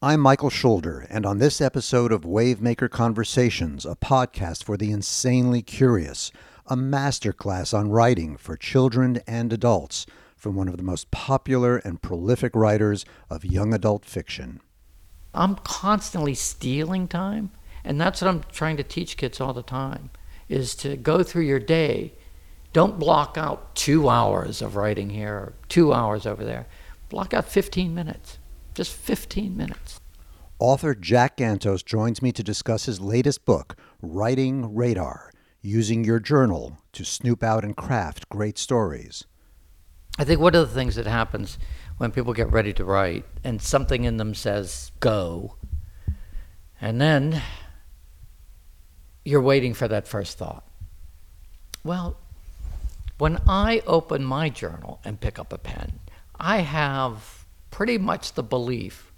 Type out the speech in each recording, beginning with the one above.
I'm Michael Schulder, and on this episode of Wavemaker Conversations, a podcast for the insanely curious, a masterclass on writing for children and adults from one of the most popular and prolific writers of young adult fiction. I'm constantly stealing time, and that's what I'm trying to teach kids all the time is to go through your day. Don't block out 2 hours of writing here or 2 hours over there. Block out 15 minutes. Just 15 minutes. Author Jack Gantos joins me to discuss his latest book, Writing Radar Using Your Journal to Snoop Out and Craft Great Stories. I think one of the things that happens when people get ready to write and something in them says go, and then you're waiting for that first thought. Well, when I open my journal and pick up a pen, I have pretty much the belief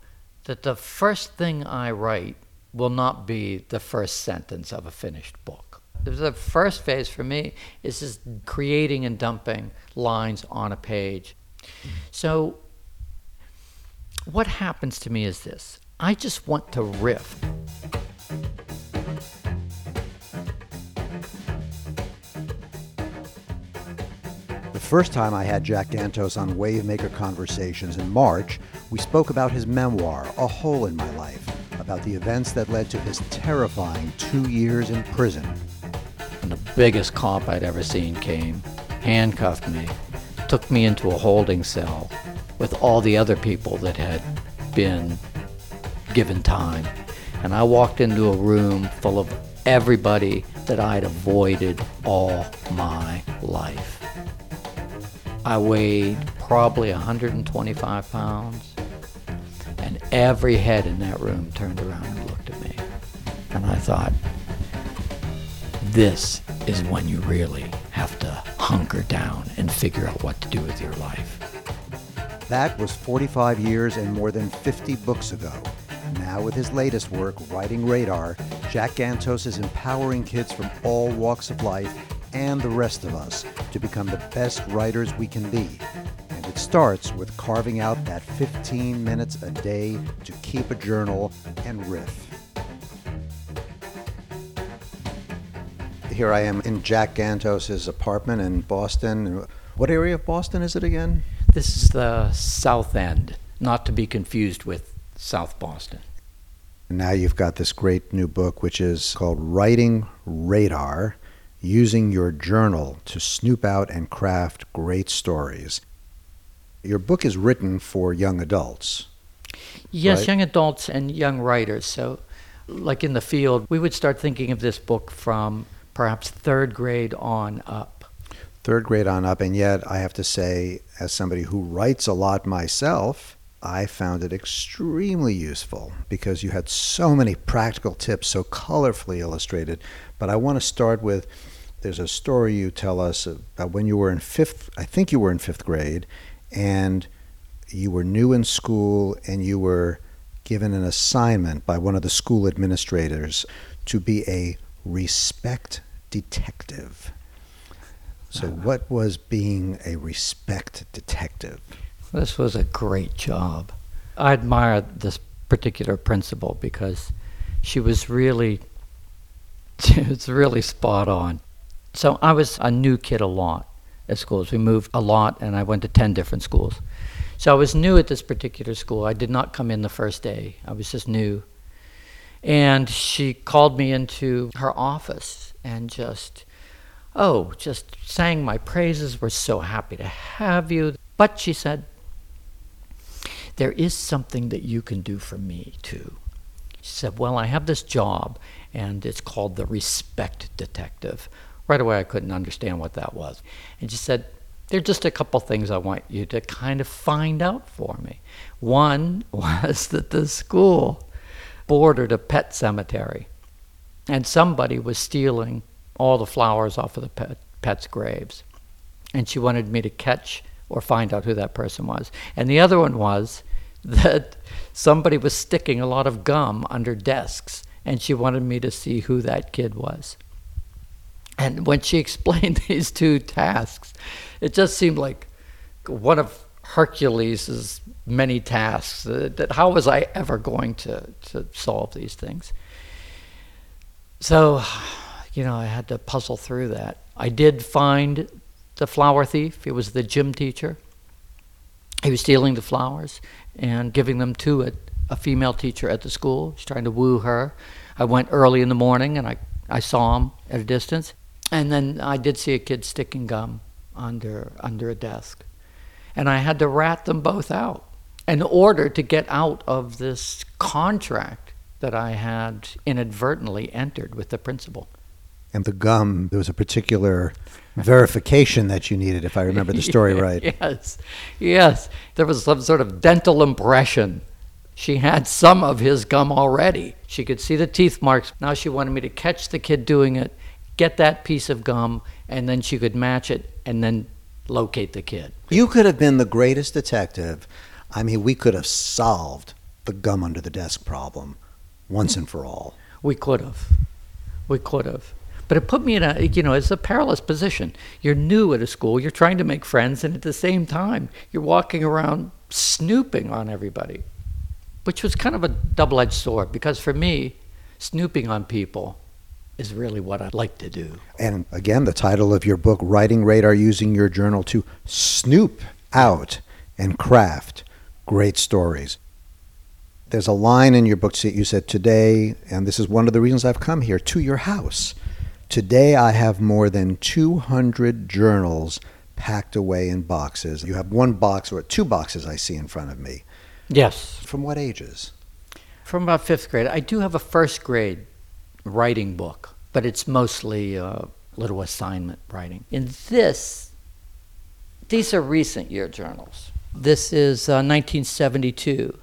that the first thing I write will not be the first sentence of a finished book. The first phase for me is just creating and dumping lines on a page. So, what happens to me is this I just want to riff. First time I had Jack Gantos on Wavemaker Conversations in March, we spoke about his memoir, A Hole in My Life, about the events that led to his terrifying two years in prison. And the biggest cop I'd ever seen came, handcuffed me, took me into a holding cell with all the other people that had been given time. And I walked into a room full of everybody that I'd avoided all my life. I weighed probably 125 pounds, and every head in that room turned around and looked at me. And I thought, this is when you really have to hunker down and figure out what to do with your life. That was 45 years and more than 50 books ago. Now, with his latest work, Writing Radar, Jack Gantos is empowering kids from all walks of life and the rest of us to become the best writers we can be. And it starts with carving out that 15 minutes a day to keep a journal and riff. Here I am in Jack Gantos's apartment in Boston. What area of Boston is it again? This is the South End, not to be confused with South Boston. And now you've got this great new book, which is called Writing Radar using your journal to snoop out and craft great stories. Your book is written for young adults. Yes, right? young adults and young writers. So, like in the field, we would start thinking of this book from perhaps third grade on up. Third grade on up, and yet I have to say, as somebody who writes a lot myself, I found it extremely useful because you had so many practical tips, so colorfully illustrated. But I want to start with there's a story you tell us about when you were in fifth, I think you were in fifth grade, and you were new in school and you were given an assignment by one of the school administrators to be a respect detective. So, uh-huh. what was being a respect detective? This was a great job. I admire this particular principal because she was really, she was really spot on. So I was a new kid a lot at schools. We moved a lot, and I went to 10 different schools. So I was new at this particular school. I did not come in the first day, I was just new. And she called me into her office and just, oh, just sang my praises. We're so happy to have you. But she said, there is something that you can do for me too. She said, Well, I have this job, and it's called the Respect Detective. Right away, I couldn't understand what that was. And she said, There are just a couple things I want you to kind of find out for me. One was that the school bordered a pet cemetery, and somebody was stealing all the flowers off of the pet, pets' graves. And she wanted me to catch or find out who that person was. And the other one was that somebody was sticking a lot of gum under desks, and she wanted me to see who that kid was. And when she explained these two tasks, it just seemed like one of Hercules' many tasks. Uh, that how was I ever going to, to solve these things? So, you know, I had to puzzle through that. I did find the flower thief. He was the gym teacher. He was stealing the flowers and giving them to a, a female teacher at the school. He's trying to woo her. I went early in the morning and I, I saw him at a distance. And then I did see a kid sticking gum under under a desk. And I had to rat them both out in order to get out of this contract that I had inadvertently entered with the principal. And the gum, there was a particular verification that you needed, if I remember the story right. yes, yes. There was some sort of dental impression. She had some of his gum already. She could see the teeth marks. Now she wanted me to catch the kid doing it, get that piece of gum, and then she could match it and then locate the kid. You could have been the greatest detective. I mean, we could have solved the gum under the desk problem once and for all. We could have. We could have. But it put me in a, you know, it's a perilous position. You're new at a school, you're trying to make friends, and at the same time, you're walking around snooping on everybody, which was kind of a double edged sword because for me, snooping on people is really what I like to do. And again, the title of your book, Writing Radar Using Your Journal to Snoop Out and Craft Great Stories. There's a line in your book that you said today, and this is one of the reasons I've come here, to your house. Today I have more than 200 journals packed away in boxes. You have one box or two boxes I see in front of me. Yes. From what ages? From about fifth grade. I do have a first grade writing book, but it's mostly uh, little assignment writing. In this, these are recent year journals. This is uh, 1972.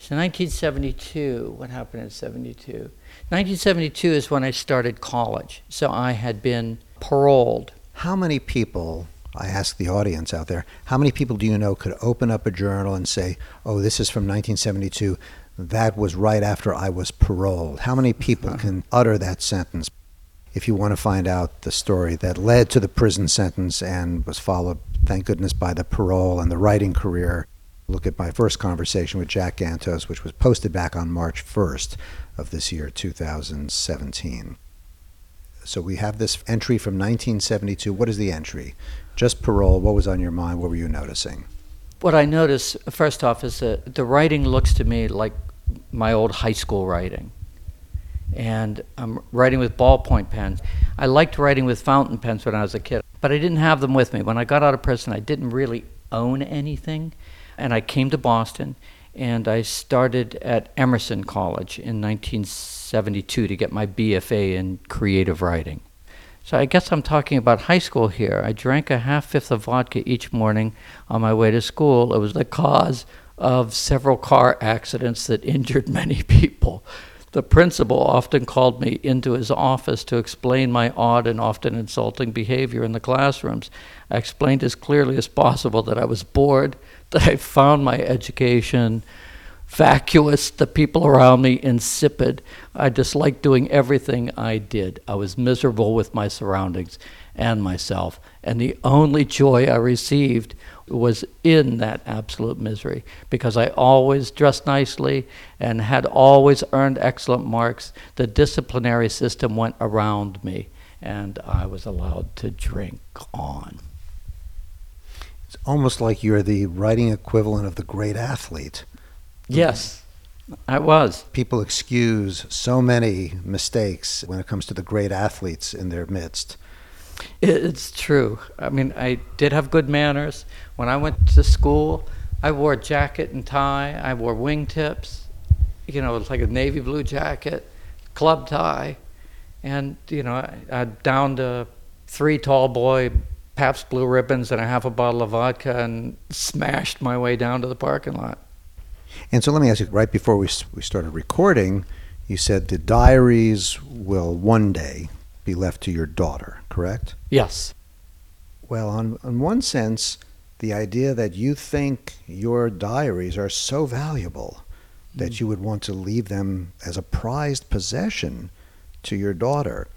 So 1972, what happened in 72? 1972 is when I started college. So I had been paroled. How many people, I ask the audience out there, how many people do you know could open up a journal and say, oh, this is from 1972? that was right after I was paroled. How many people uh-huh. can utter that sentence? If you want to find out the story that led to the prison sentence and was followed, thank goodness, by the parole and the writing career, look at my first conversation with Jack Gantos, which was posted back on March 1st of this year, 2017. So we have this entry from 1972. What is the entry? Just parole. What was on your mind? What were you noticing? What I notice, first off, is that the writing looks to me like my old high school writing. And I'm writing with ballpoint pens. I liked writing with fountain pens when I was a kid, but I didn't have them with me. When I got out of prison, I didn't really own anything. And I came to Boston and I started at Emerson College in 1972 to get my BFA in creative writing. So I guess I'm talking about high school here. I drank a half fifth of vodka each morning on my way to school. It was the cause of several car accidents that injured many people. The principal often called me into his office to explain my odd and often insulting behavior in the classrooms. I explained as clearly as possible that I was bored, that I found my education vacuous, the people around me insipid. I disliked doing everything I did. I was miserable with my surroundings and myself. And the only joy I received was in that absolute misery because I always dressed nicely and had always earned excellent marks. The disciplinary system went around me and I was allowed to drink on. It's almost like you're the writing equivalent of the great athlete. Yes, I was. People excuse so many mistakes when it comes to the great athletes in their midst. It's true. I mean, I did have good manners. When I went to school, I wore a jacket and tie. I wore wingtips. You know, like a navy blue jacket, club tie, and you know, I, I downed a three tall boy Pabst Blue Ribbons and a half a bottle of vodka and smashed my way down to the parking lot. And so let me ask you, right before we, we started recording, you said the diaries will one day be left to your daughter, correct? Yes. Well, on, on one sense, the idea that you think your diaries are so valuable mm. that you would want to leave them as a prized possession to your daughter.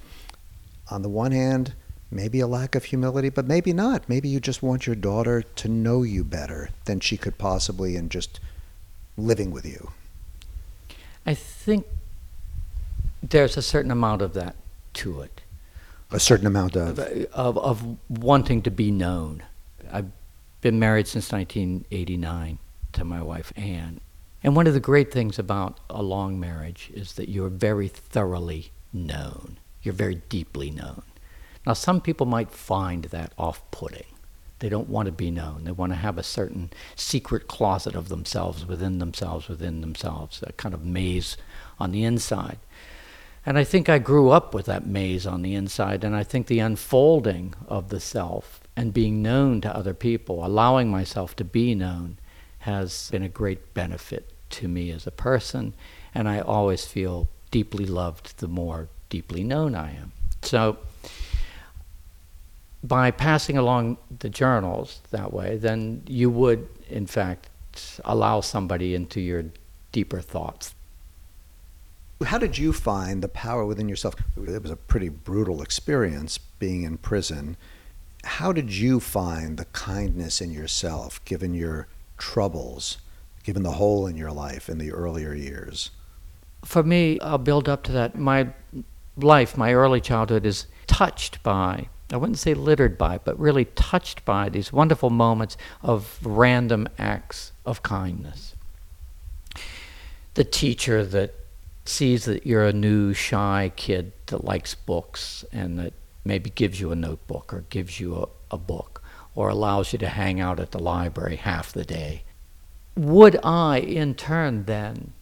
On the one hand, maybe a lack of humility, but maybe not. Maybe you just want your daughter to know you better than she could possibly in just living with you. I think there's a certain amount of that to it. A certain amount of of, of wanting to be known. I've been married since 1989 to my wife Anne, and one of the great things about a long marriage is that you're very thoroughly known. You're very deeply known. Now, some people might find that off-putting. They don't want to be known. They want to have a certain secret closet of themselves within themselves, within themselves, a kind of maze on the inside. And I think I grew up with that maze on the inside, and I think the unfolding of the self and being known to other people, allowing myself to be known, has been a great benefit to me as a person, and I always feel deeply loved the more deeply known I am. So, by passing along the journals that way, then you would, in fact, allow somebody into your deeper thoughts. How did you find the power within yourself? It was a pretty brutal experience being in prison. How did you find the kindness in yourself, given your troubles, given the hole in your life in the earlier years? For me, I'll build up to that. My life, my early childhood, is touched by, I wouldn't say littered by, but really touched by these wonderful moments of random acts of kindness. The teacher that sees that you're a new, shy kid that likes books and that maybe gives you a notebook or gives you a, a book or allows you to hang out at the library half the day. Would I, in turn, then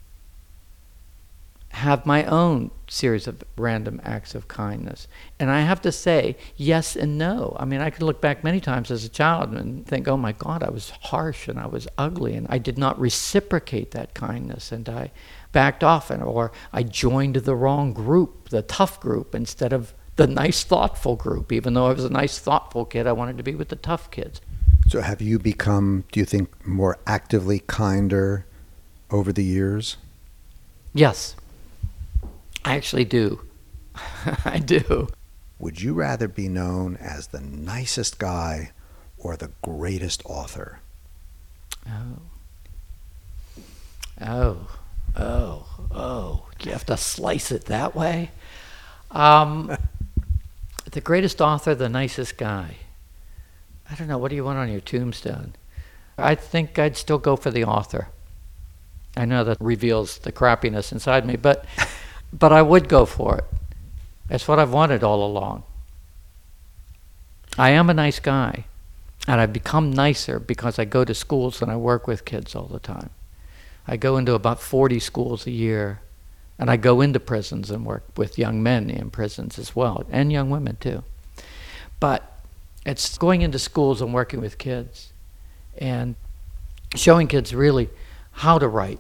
have my own series of random acts of kindness. And I have to say, yes and no. I mean, I can look back many times as a child and think, oh my God, I was harsh and I was ugly and I did not reciprocate that kindness and I backed off and, or I joined the wrong group, the tough group, instead of the nice, thoughtful group. Even though I was a nice, thoughtful kid, I wanted to be with the tough kids. So have you become, do you think, more actively kinder over the years? Yes. I actually do. I do. Would you rather be known as the nicest guy or the greatest author? Oh. Oh. Oh. Oh. Do you have to slice it that way? Um, the greatest author, the nicest guy. I don't know. What do you want on your tombstone? I think I'd still go for the author. I know that reveals the crappiness inside me, but but I would go for it. That's what I've wanted all along. I am a nice guy, and I've become nicer because I go to schools and I work with kids all the time. I go into about 40 schools a year, and I go into prisons and work with young men in prisons as well, and young women too. But it's going into schools and working with kids and showing kids really how to write,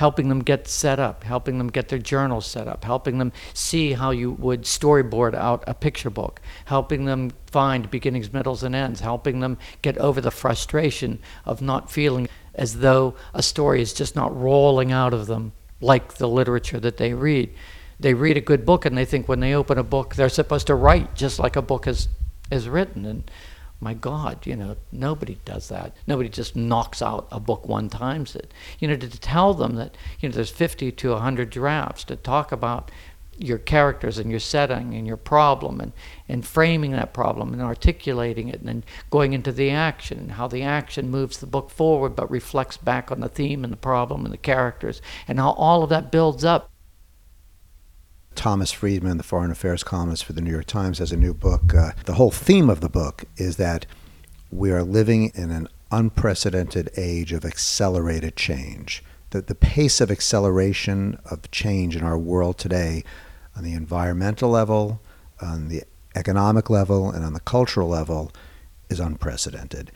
helping them get set up, helping them get their journals set up, helping them see how you would storyboard out a picture book, helping them find beginnings, middles, and ends, helping them get over the frustration of not feeling as though a story is just not rolling out of them like the literature that they read. They read a good book and they think when they open a book, they're supposed to write just like a book is, is written. And my God, you know, nobody does that. Nobody just knocks out a book one times it. You know, to, to tell them that, you know, there's 50 to 100 drafts to talk about your characters and your setting and your problem and, and framing that problem and articulating it and then going into the action and how the action moves the book forward but reflects back on the theme and the problem and the characters and how all of that builds up Thomas Friedman, the foreign affairs columnist for the New York Times, has a new book. Uh, the whole theme of the book is that we are living in an unprecedented age of accelerated change. The, the pace of acceleration of change in our world today, on the environmental level, on the economic level, and on the cultural level, is unprecedented.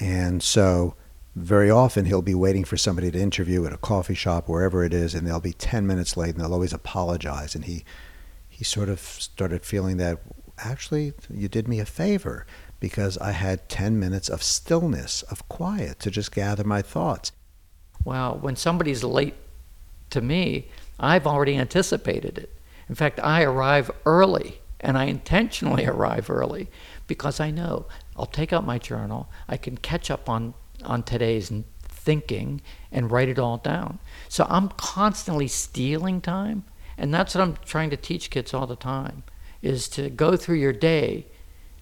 And so, very often he'll be waiting for somebody to interview at a coffee shop, wherever it is, and they'll be 10 minutes late and they'll always apologize. And he, he sort of started feeling that actually you did me a favor because I had 10 minutes of stillness, of quiet to just gather my thoughts. Well, when somebody's late to me, I've already anticipated it. In fact, I arrive early And I intentionally arrive early because I know I'll take out my journal, I can catch up on, on today's thinking and write it all down. So I'm constantly stealing time, and that's what I'm trying to teach kids all the time is to go through your day.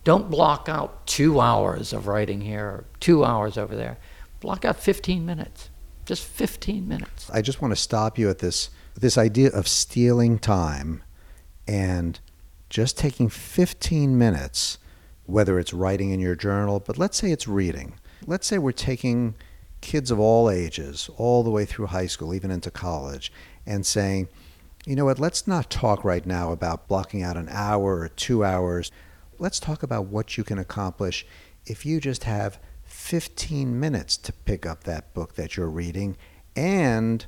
Don't block out 2 hours of writing here or 2 hours over there. Block out 15 minutes. Just 15 minutes. I just want to stop you at this this idea of stealing time and just taking 15 minutes whether it's writing in your journal, but let's say it's reading. Let's say we're taking kids of all ages, all the way through high school, even into college, and saying, you know what, let's not talk right now about blocking out an hour or two hours. Let's talk about what you can accomplish if you just have 15 minutes to pick up that book that you're reading and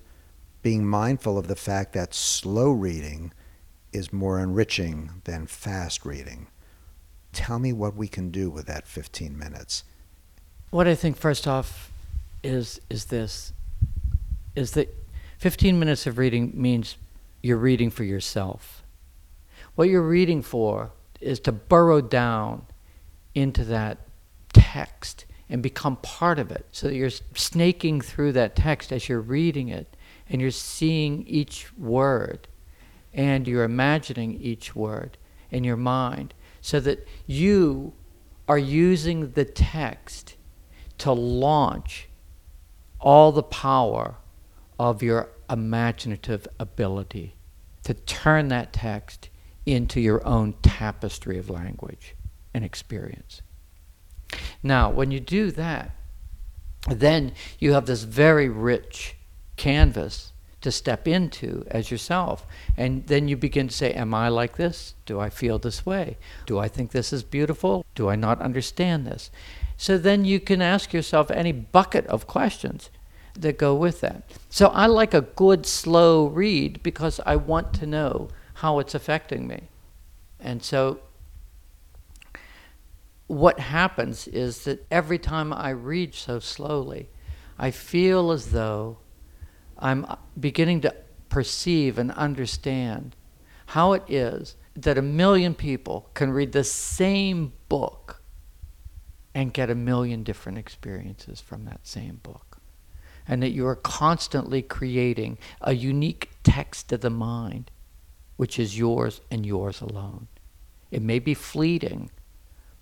being mindful of the fact that slow reading is more enriching than fast reading. Tell me what we can do with that 15 minutes. What I think first off is is this is that 15 minutes of reading means you're reading for yourself. What you're reading for is to burrow down into that text and become part of it so that you're snaking through that text as you're reading it and you're seeing each word and you're imagining each word in your mind so that you are using the text to launch all the power of your imaginative ability to turn that text into your own tapestry of language and experience. Now, when you do that, then you have this very rich canvas to step into as yourself. And then you begin to say, Am I like this? Do I feel this way? Do I think this is beautiful? Do I not understand this? So then you can ask yourself any bucket of questions that go with that. So I like a good, slow read because I want to know how it's affecting me. And so what happens is that every time I read so slowly, I feel as though I'm beginning to perceive and understand how it is that a million people can read the same book and get a million different experiences from that same book. And that you are constantly creating a unique text of the mind, which is yours and yours alone. It may be fleeting,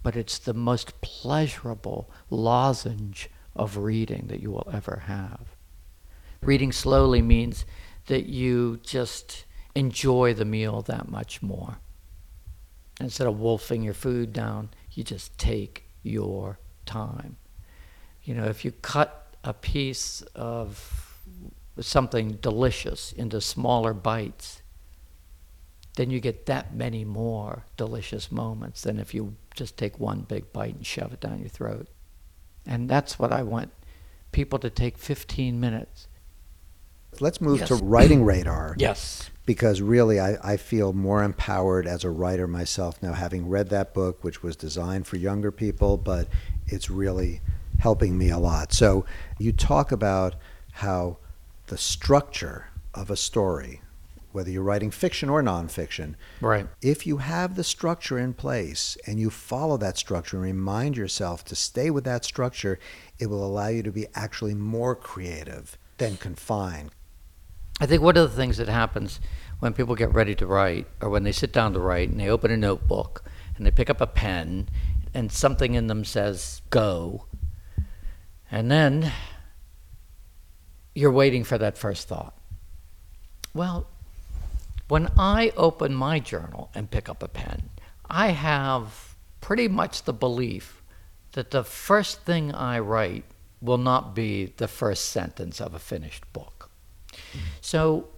but it's the most pleasurable lozenge of reading that you will ever have. Reading slowly means that you just enjoy the meal that much more. Instead of wolfing your food down, you just take your time. You know, if you cut a piece of something delicious into smaller bites, then you get that many more delicious moments than if you just take one big bite and shove it down your throat. And that's what I want people to take 15 minutes Let's move yes. to Writing Radar. yes. Because really, I, I feel more empowered as a writer myself now, having read that book, which was designed for younger people, but it's really helping me a lot. So, you talk about how the structure of a story, whether you're writing fiction or nonfiction, right. if you have the structure in place and you follow that structure and remind yourself to stay with that structure, it will allow you to be actually more creative than confined. I think one of the things that happens when people get ready to write, or when they sit down to write and they open a notebook and they pick up a pen and something in them says go, and then you're waiting for that first thought. Well, when I open my journal and pick up a pen, I have pretty much the belief that the first thing I write will not be the first sentence of a finished book. So,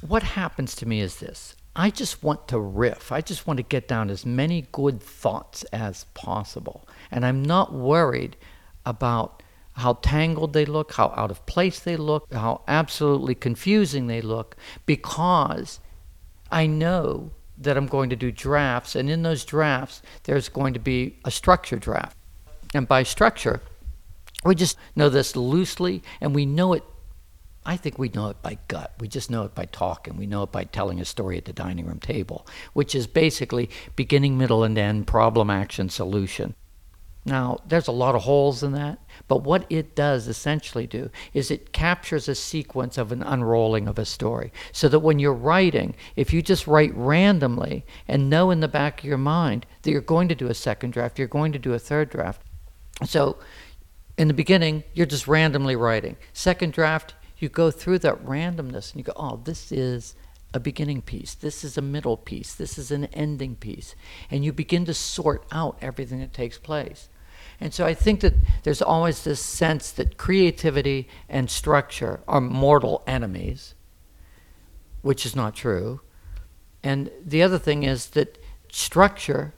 what happens to me is this I just want to riff. I just want to get down as many good thoughts as possible. And I'm not worried about how tangled they look, how out of place they look, how absolutely confusing they look, because I know that I'm going to do drafts, and in those drafts, there's going to be a structure draft. And by structure, we just know this loosely, and we know it I think we know it by gut. We just know it by talking. We know it by telling a story at the dining room table, which is basically beginning, middle, and end, problem, action, solution. Now, there's a lot of holes in that, but what it does essentially do is it captures a sequence of an unrolling of a story. So that when you're writing, if you just write randomly and know in the back of your mind that you're going to do a second draft, you're going to do a third draft. So in the beginning, you're just randomly writing. Second draft, you go through that randomness and you go, oh, this is a beginning piece. This is a middle piece. This is an ending piece. And you begin to sort out everything that takes place. And so I think that there's always this sense that creativity and structure are mortal enemies, which is not true. And the other thing is that structure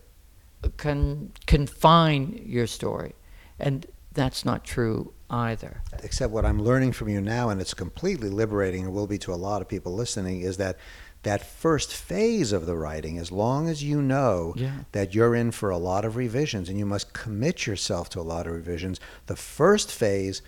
can confine your story. And that's not true either. Except what I'm learning from you now, and it's completely liberating and will be to a lot of people listening, is that that first phase of the writing, as long as you know Yeah. that you're in for a lot of revisions and you must commit yourself to a lot of revisions, the first phase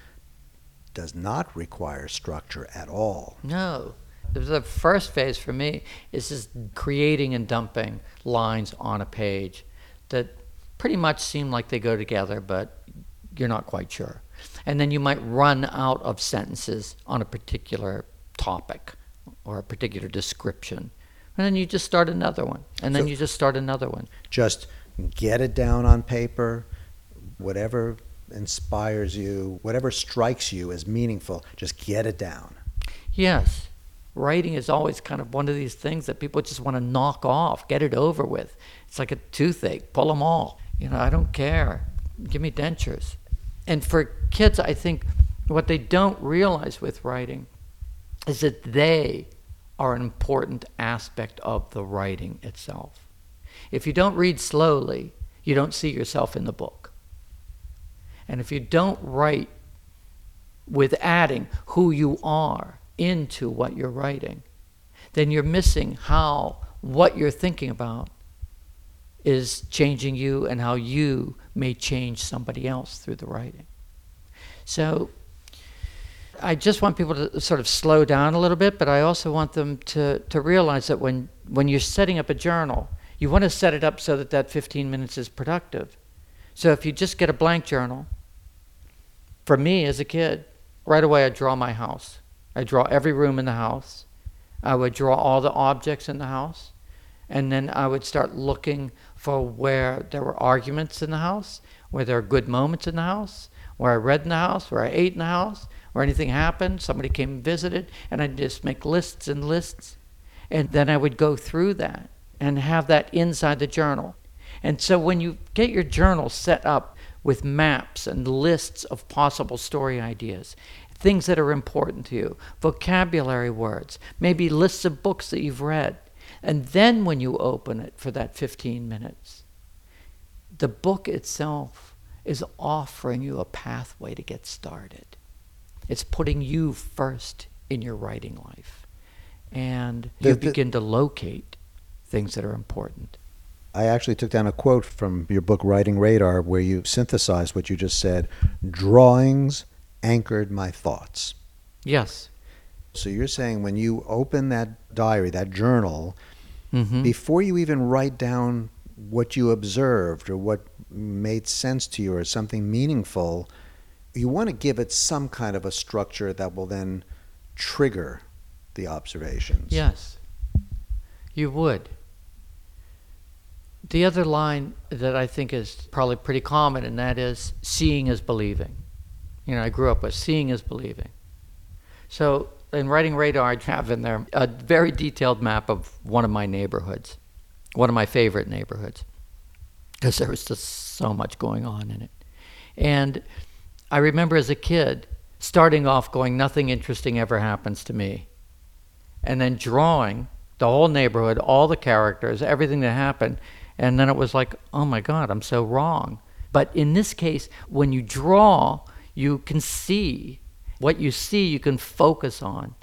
does not require structure at all. No. The- The first phase for me is just creating and dumping lines on a page that pretty much seem like they go together, but you're not quite sure. And then you might run out of sentences on a particular topic or a particular description. And then you just start another one. And then So- you just start another one. Just get it down on paper, whatever inspires you, whatever strikes you as meaningful, just get it down. Yes. Writing is always kind of one of these things that people just want to knock off, get it over with. It's like a toothache, pull them all. You know, I don't care. Give me dentures. And for kids, I think what they don't realize with writing is that they are an important aspect of the writing itself. If you don't read slowly, you don't see yourself in the book. And if you don't write with adding who you are into what you're writing, then you're missing how what you're thinking about is changing you and how you may change somebody else through the writing. So I just want people to sort of slow down a little bit, but I also want them to, to realize that when, when you're setting up a journal, you want to set it up so that that 15 minutes is productive. So if you just get a blank journal, for me as a kid, right away I draw my house. I draw every room in the house. I would draw all the objects in the house. And then I would start looking for where there were arguments in the house, where there are good moments in the house, where I read in the house, where I ate in the house, where anything happened, somebody came and visited, and I'd just make lists and lists. And then I would go through that and have that inside the journal. And so when you get your journal set up with maps and lists of possible story ideas, things that are important to you, vocabulary words, maybe lists of books that you've read, and then when you open it for that 15 minutes, the book itself is offering you a pathway to get started. It's putting you first in your writing life. And you The- the- begin to locate things that are important. I actually took down a quote from your book, Writing Radar, where you synthesized what you just said drawings anchored my thoughts. Yes. So you're saying when you open that diary, that journal, hmm before you even write down what you observed or what made sense to you or something meaningful, you want to give it some kind of a structure that will then trigger the observations. Yes, you would. The other line that I think is probably pretty common, and that is seeing is believing. You know, I grew up with seeing is believing. So in writing radar, I have in there a very detailed map of one of my neighborhoods, one of my favorite neighborhoods, because there was just so much going on in it. And I remember as a kid starting off going, nothing interesting ever happens to me and then drawing the whole neighborhood, all the characters, everything that happened. And then it was like, oh my God, I'm so wrong. But in this case, when you draw, you can see. What you see, you can focus on.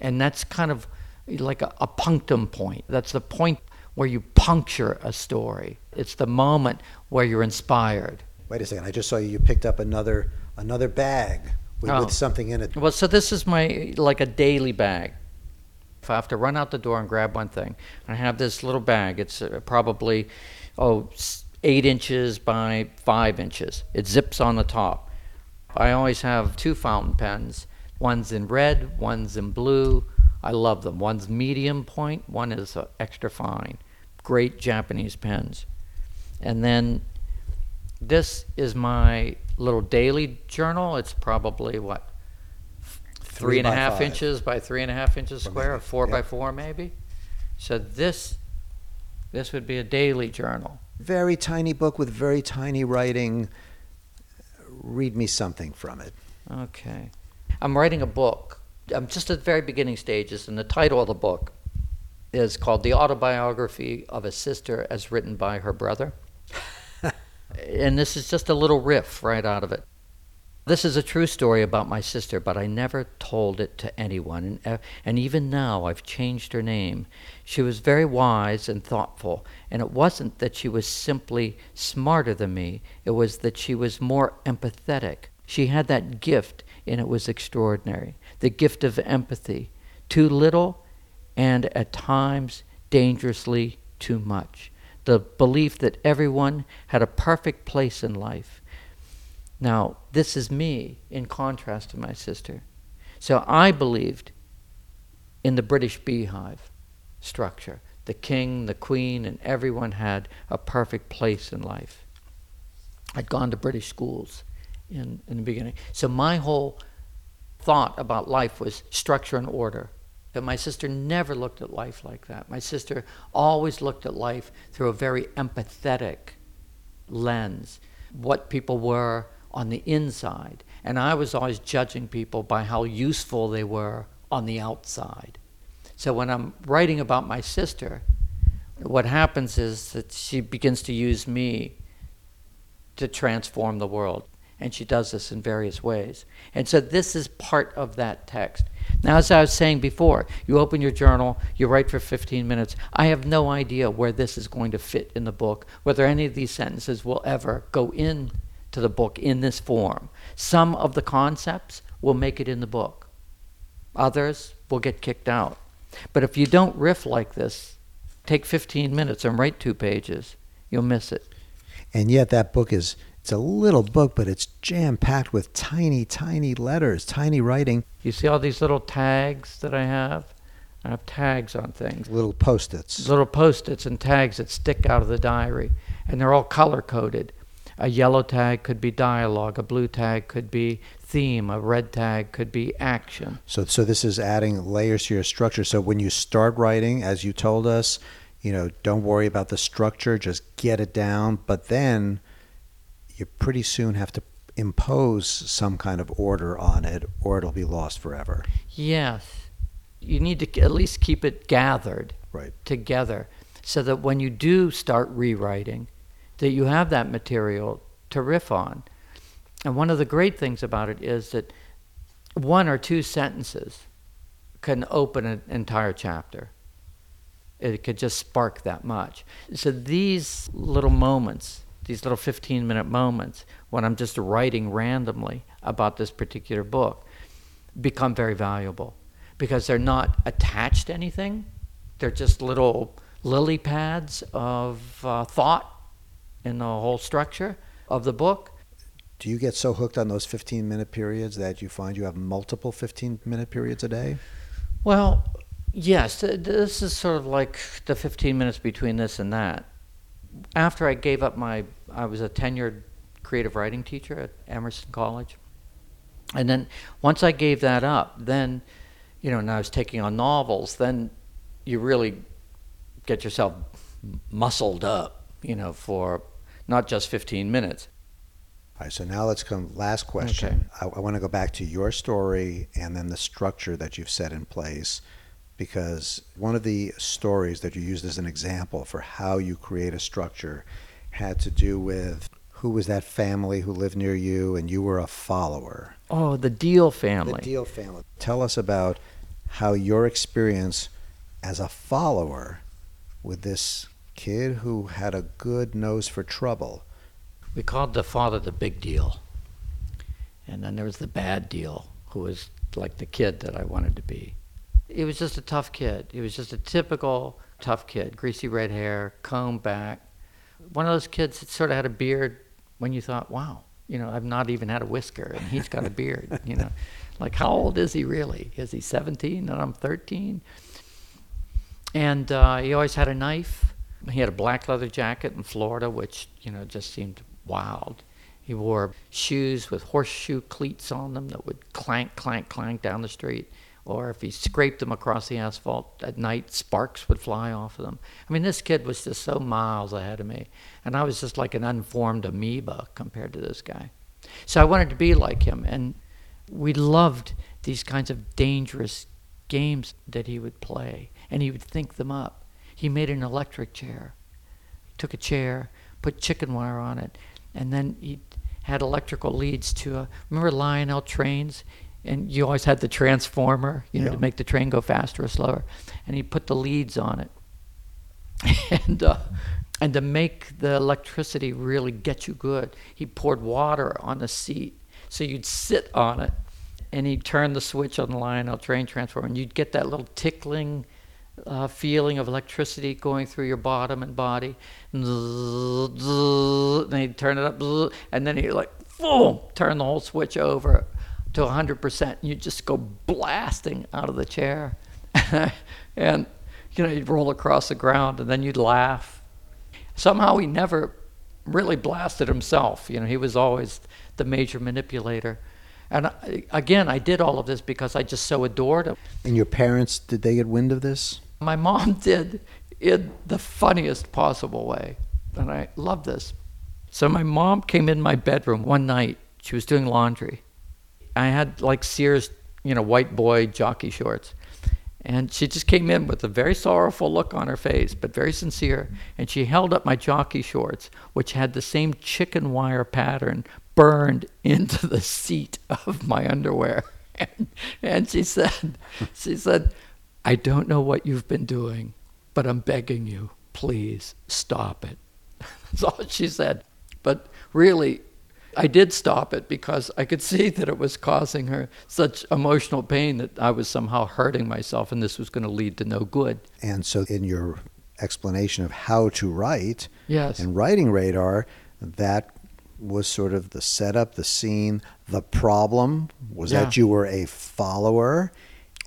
And that's kind of like a, a punctum point. That's the point where you puncture a story. It's the moment where you're inspired. Wait a second. I just saw you. You picked up another another bag with, Oh. with something in it. Well, so this is my like a daily bag. If I have to run out the door and grab one thing, I have this little bag. It's uh, probably oh eight inches by five inches. It zips on the top. I always have two fountain pens. One's in red, one's in blue. I love them. One's medium point, one is uh, extra fine. Great Japanese pens. And then this is my little daily journal. It's probably what three and a half five. inches by three and a half inches square, or four by four maybe. So this this would be a daily journal. Very tiny book with very tiny writing. Read me something from it. Okay. I'm writing a book. I'm just at the very beginning stages, and the title of the book is called The Autobiography of a Sister as Written by Her Brother. and this is just a little riff right out of it. This is a true story about my sister, but I never told it to anyone. And, uh, and even now, I've changed her name. She was very wise and thoughtful, and it wasn't that she was simply smarter than me, it was that she was more empathetic. She had that gift, and it was extraordinary the gift of empathy. Too little, and at times dangerously too much. The belief that everyone had a perfect place in life. Now, this is me in contrast to my sister. So I believed in the British beehive structure. The king, the queen, and everyone had a perfect place in life. I'd gone to British schools in, in the beginning. So my whole thought about life was structure and order. But my sister never looked at life like that. My sister always looked at life through a very empathetic lens, what people were on the inside. And I was always judging people by how useful they were on the outside. So when I'm writing about my sister, what happens is that she begins to use me to transform the world. And she does this in various ways. And so this is part of that text. Now, as I was saying before, you open your journal, you write for 15 minutes. I have no idea where this is going to fit in the book, whether any of these sentences will ever go in to the book in this form. Some of the concepts will make it in the book. Others will get kicked out. But if you don't riff like this, take 15 minutes and write two pages, you'll miss it. And yet that book is it's a little book, but it's jam packed with tiny, tiny letters, tiny writing, You see all these little tags that I have? I have tags on things. little post-its. Little post its and tags that stick out of the diary. And they're all color coded. A yellow tag could be dialogue, a blue tag could be theme, a red tag could be action. So so this is adding layers to your structure. So when you start writing, as you told us, you know, don't worry about the structure, just get it down, but then you pretty soon have to impose some kind of order on it or it'll be lost forever. Yes. You need to at least keep it gathered Right. together so that when you do start rewriting, that you have that material to riff on. And one of the great things about it is that one or two sentences can open an entire chapter. It could just spark that much. So these little moments, these little 15 minute moments, when I'm just writing randomly about this particular book, become very valuable because they're not attached to anything. They're just little lily pads of uh, thought in the whole structure of the book. Do you get so hooked on those 15 minute periods that you find you have multiple 15 minute periods a day? Well, yes, this is sort of like the 15 minutes between this and that. After I gave up my, I was a tenured creative writing teacher at Emerson College. And then once I gave that up, then, you know, and I was taking on novels, then you really get yourself muscled up, you know, for not just 15 minutes. All right, so now let's come last question. I, I want to go back to your story and then the structure that you've set in place because one of the stories that you used as an example for how you create a structure had to do with who was that family who lived near you and you were a follower. Oh, the Deal family. The Deal family. Tell us about how your experience as a follower with this kid who had a good nose for trouble. We called the father the big deal. And then there was the bad deal, who was like the kid that I wanted to be. He was just a tough kid. He was just a typical tough kid, greasy red hair, comb back. One of those kids that sort of had a beard when you thought, wow, you know, I've not even had a whisker and he's got a beard, you know. Like, how old is he really? Is he 17 and I'm 13? And uh, he always had a knife. He had a black leather jacket in Florida, which, you know, just seemed wild. He wore shoes with horseshoe cleats on them that would clank, clank, clank down the street. Or if he scraped them across the asphalt at night, sparks would fly off of them. I mean, this kid was just so miles ahead of me. And I was just like an unformed amoeba compared to this guy. So I wanted to be like him. And we loved these kinds of dangerous games that he would play. And he would think them up. He made an electric chair. He took a chair, put chicken wire on it, and then he had electrical leads to a, remember Lionel trains? and you always had the transformer, you know, yeah. to make the train go faster or slower. And he put the leads on it, and uh, and to make the electricity really get you good, he poured water on the seat so you'd sit on it, and he'd turn the switch on the Lionel train transformer, and you'd get that little tickling. Uh, feeling of electricity going through your bottom and body, and he'd turn it up, and then he'd like, boom, turn the whole switch over, to 100%. And You just go blasting out of the chair. and, you know, you'd roll across the ground and then you'd laugh. Somehow he never really blasted himself. You know, he was always the major manipulator. And I, again, I did all of this because I just so adored him. And your parents, did they get wind of this? My mom did in the funniest possible way. And I love this. So my mom came in my bedroom one night. She was doing laundry. I had like Sears, you know, white boy jockey shorts. And she just came in with a very sorrowful look on her face, but very sincere. And she held up my jockey shorts, which had the same chicken wire pattern burned into the seat of my underwear. And, and she said, she said, I don't know what you've been doing, but I'm begging you, please stop it. That's all she said. But really, I did stop it because I could see that it was causing her such emotional pain that I was somehow hurting myself and this was going to lead to no good. And so, in your explanation of how to write yes. and writing radar, that was sort of the setup, the scene, the problem was yeah. that you were a follower.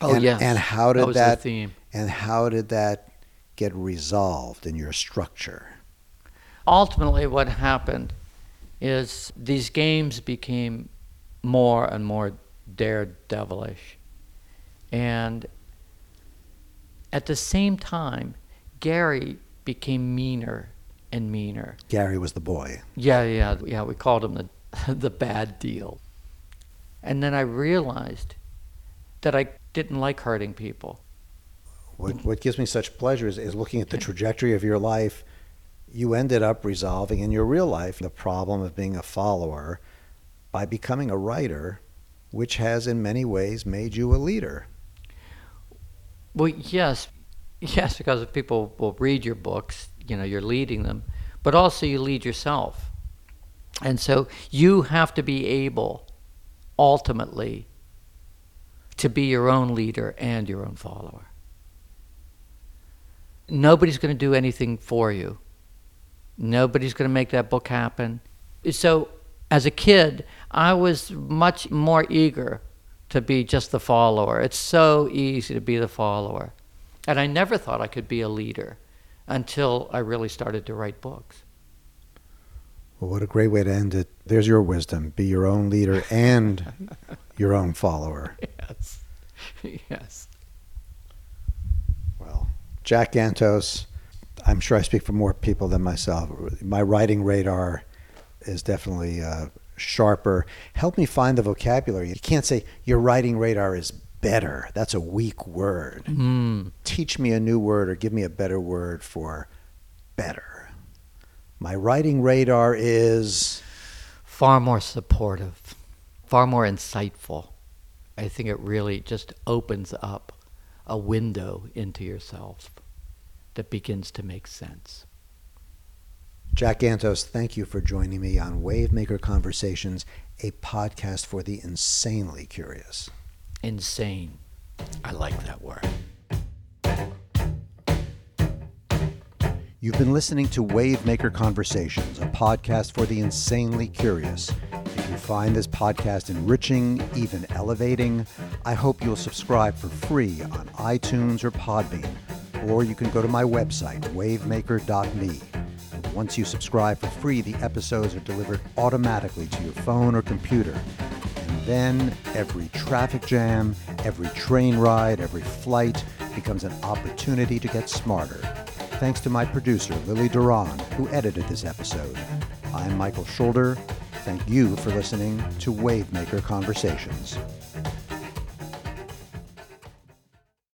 Oh and, yes. And how did that, that theme. and how did that get resolved in your structure? Ultimately, what happened is these games became more and more daredevilish. And at the same time, Gary became meaner and meaner. Gary was the boy. Yeah, yeah, yeah. We called him the the bad deal. And then I realized that I didn't like hurting people. What, what gives me such pleasure is, is looking at the trajectory of your life you ended up resolving in your real life the problem of being a follower by becoming a writer, which has in many ways made you a leader. Well, yes, yes, because if people will read your books, you know, you're leading them, but also you lead yourself. And so you have to be able ultimately to be your own leader and your own follower. Nobody's going to do anything for you. Nobody's going to make that book happen. So, as a kid, I was much more eager to be just the follower. It's so easy to be the follower. And I never thought I could be a leader until I really started to write books. Well, what a great way to end it. There's your wisdom. Be your own leader and your own follower. Yes. Yes. Well, Jack Gantos I'm sure I speak for more people than myself. My writing radar is definitely uh, sharper. Help me find the vocabulary. You can't say your writing radar is better. That's a weak word. Mm. Teach me a new word or give me a better word for better. My writing radar is far more supportive, far more insightful. I think it really just opens up a window into yourself that begins to make sense. Jack Gantos, thank you for joining me on Wavemaker Conversations, a podcast for the insanely curious. Insane. I like that word. You've been listening to Wavemaker Conversations, a podcast for the insanely curious. If you find this podcast enriching, even elevating, I hope you'll subscribe for free on iTunes or Podbean, or you can go to my website, wavemaker.me. Once you subscribe for free, the episodes are delivered automatically to your phone or computer. And then every traffic jam, every train ride, every flight becomes an opportunity to get smarter. Thanks to my producer, Lily Duran, who edited this episode. I'm Michael Schulder. Thank you for listening to Wavemaker Conversations.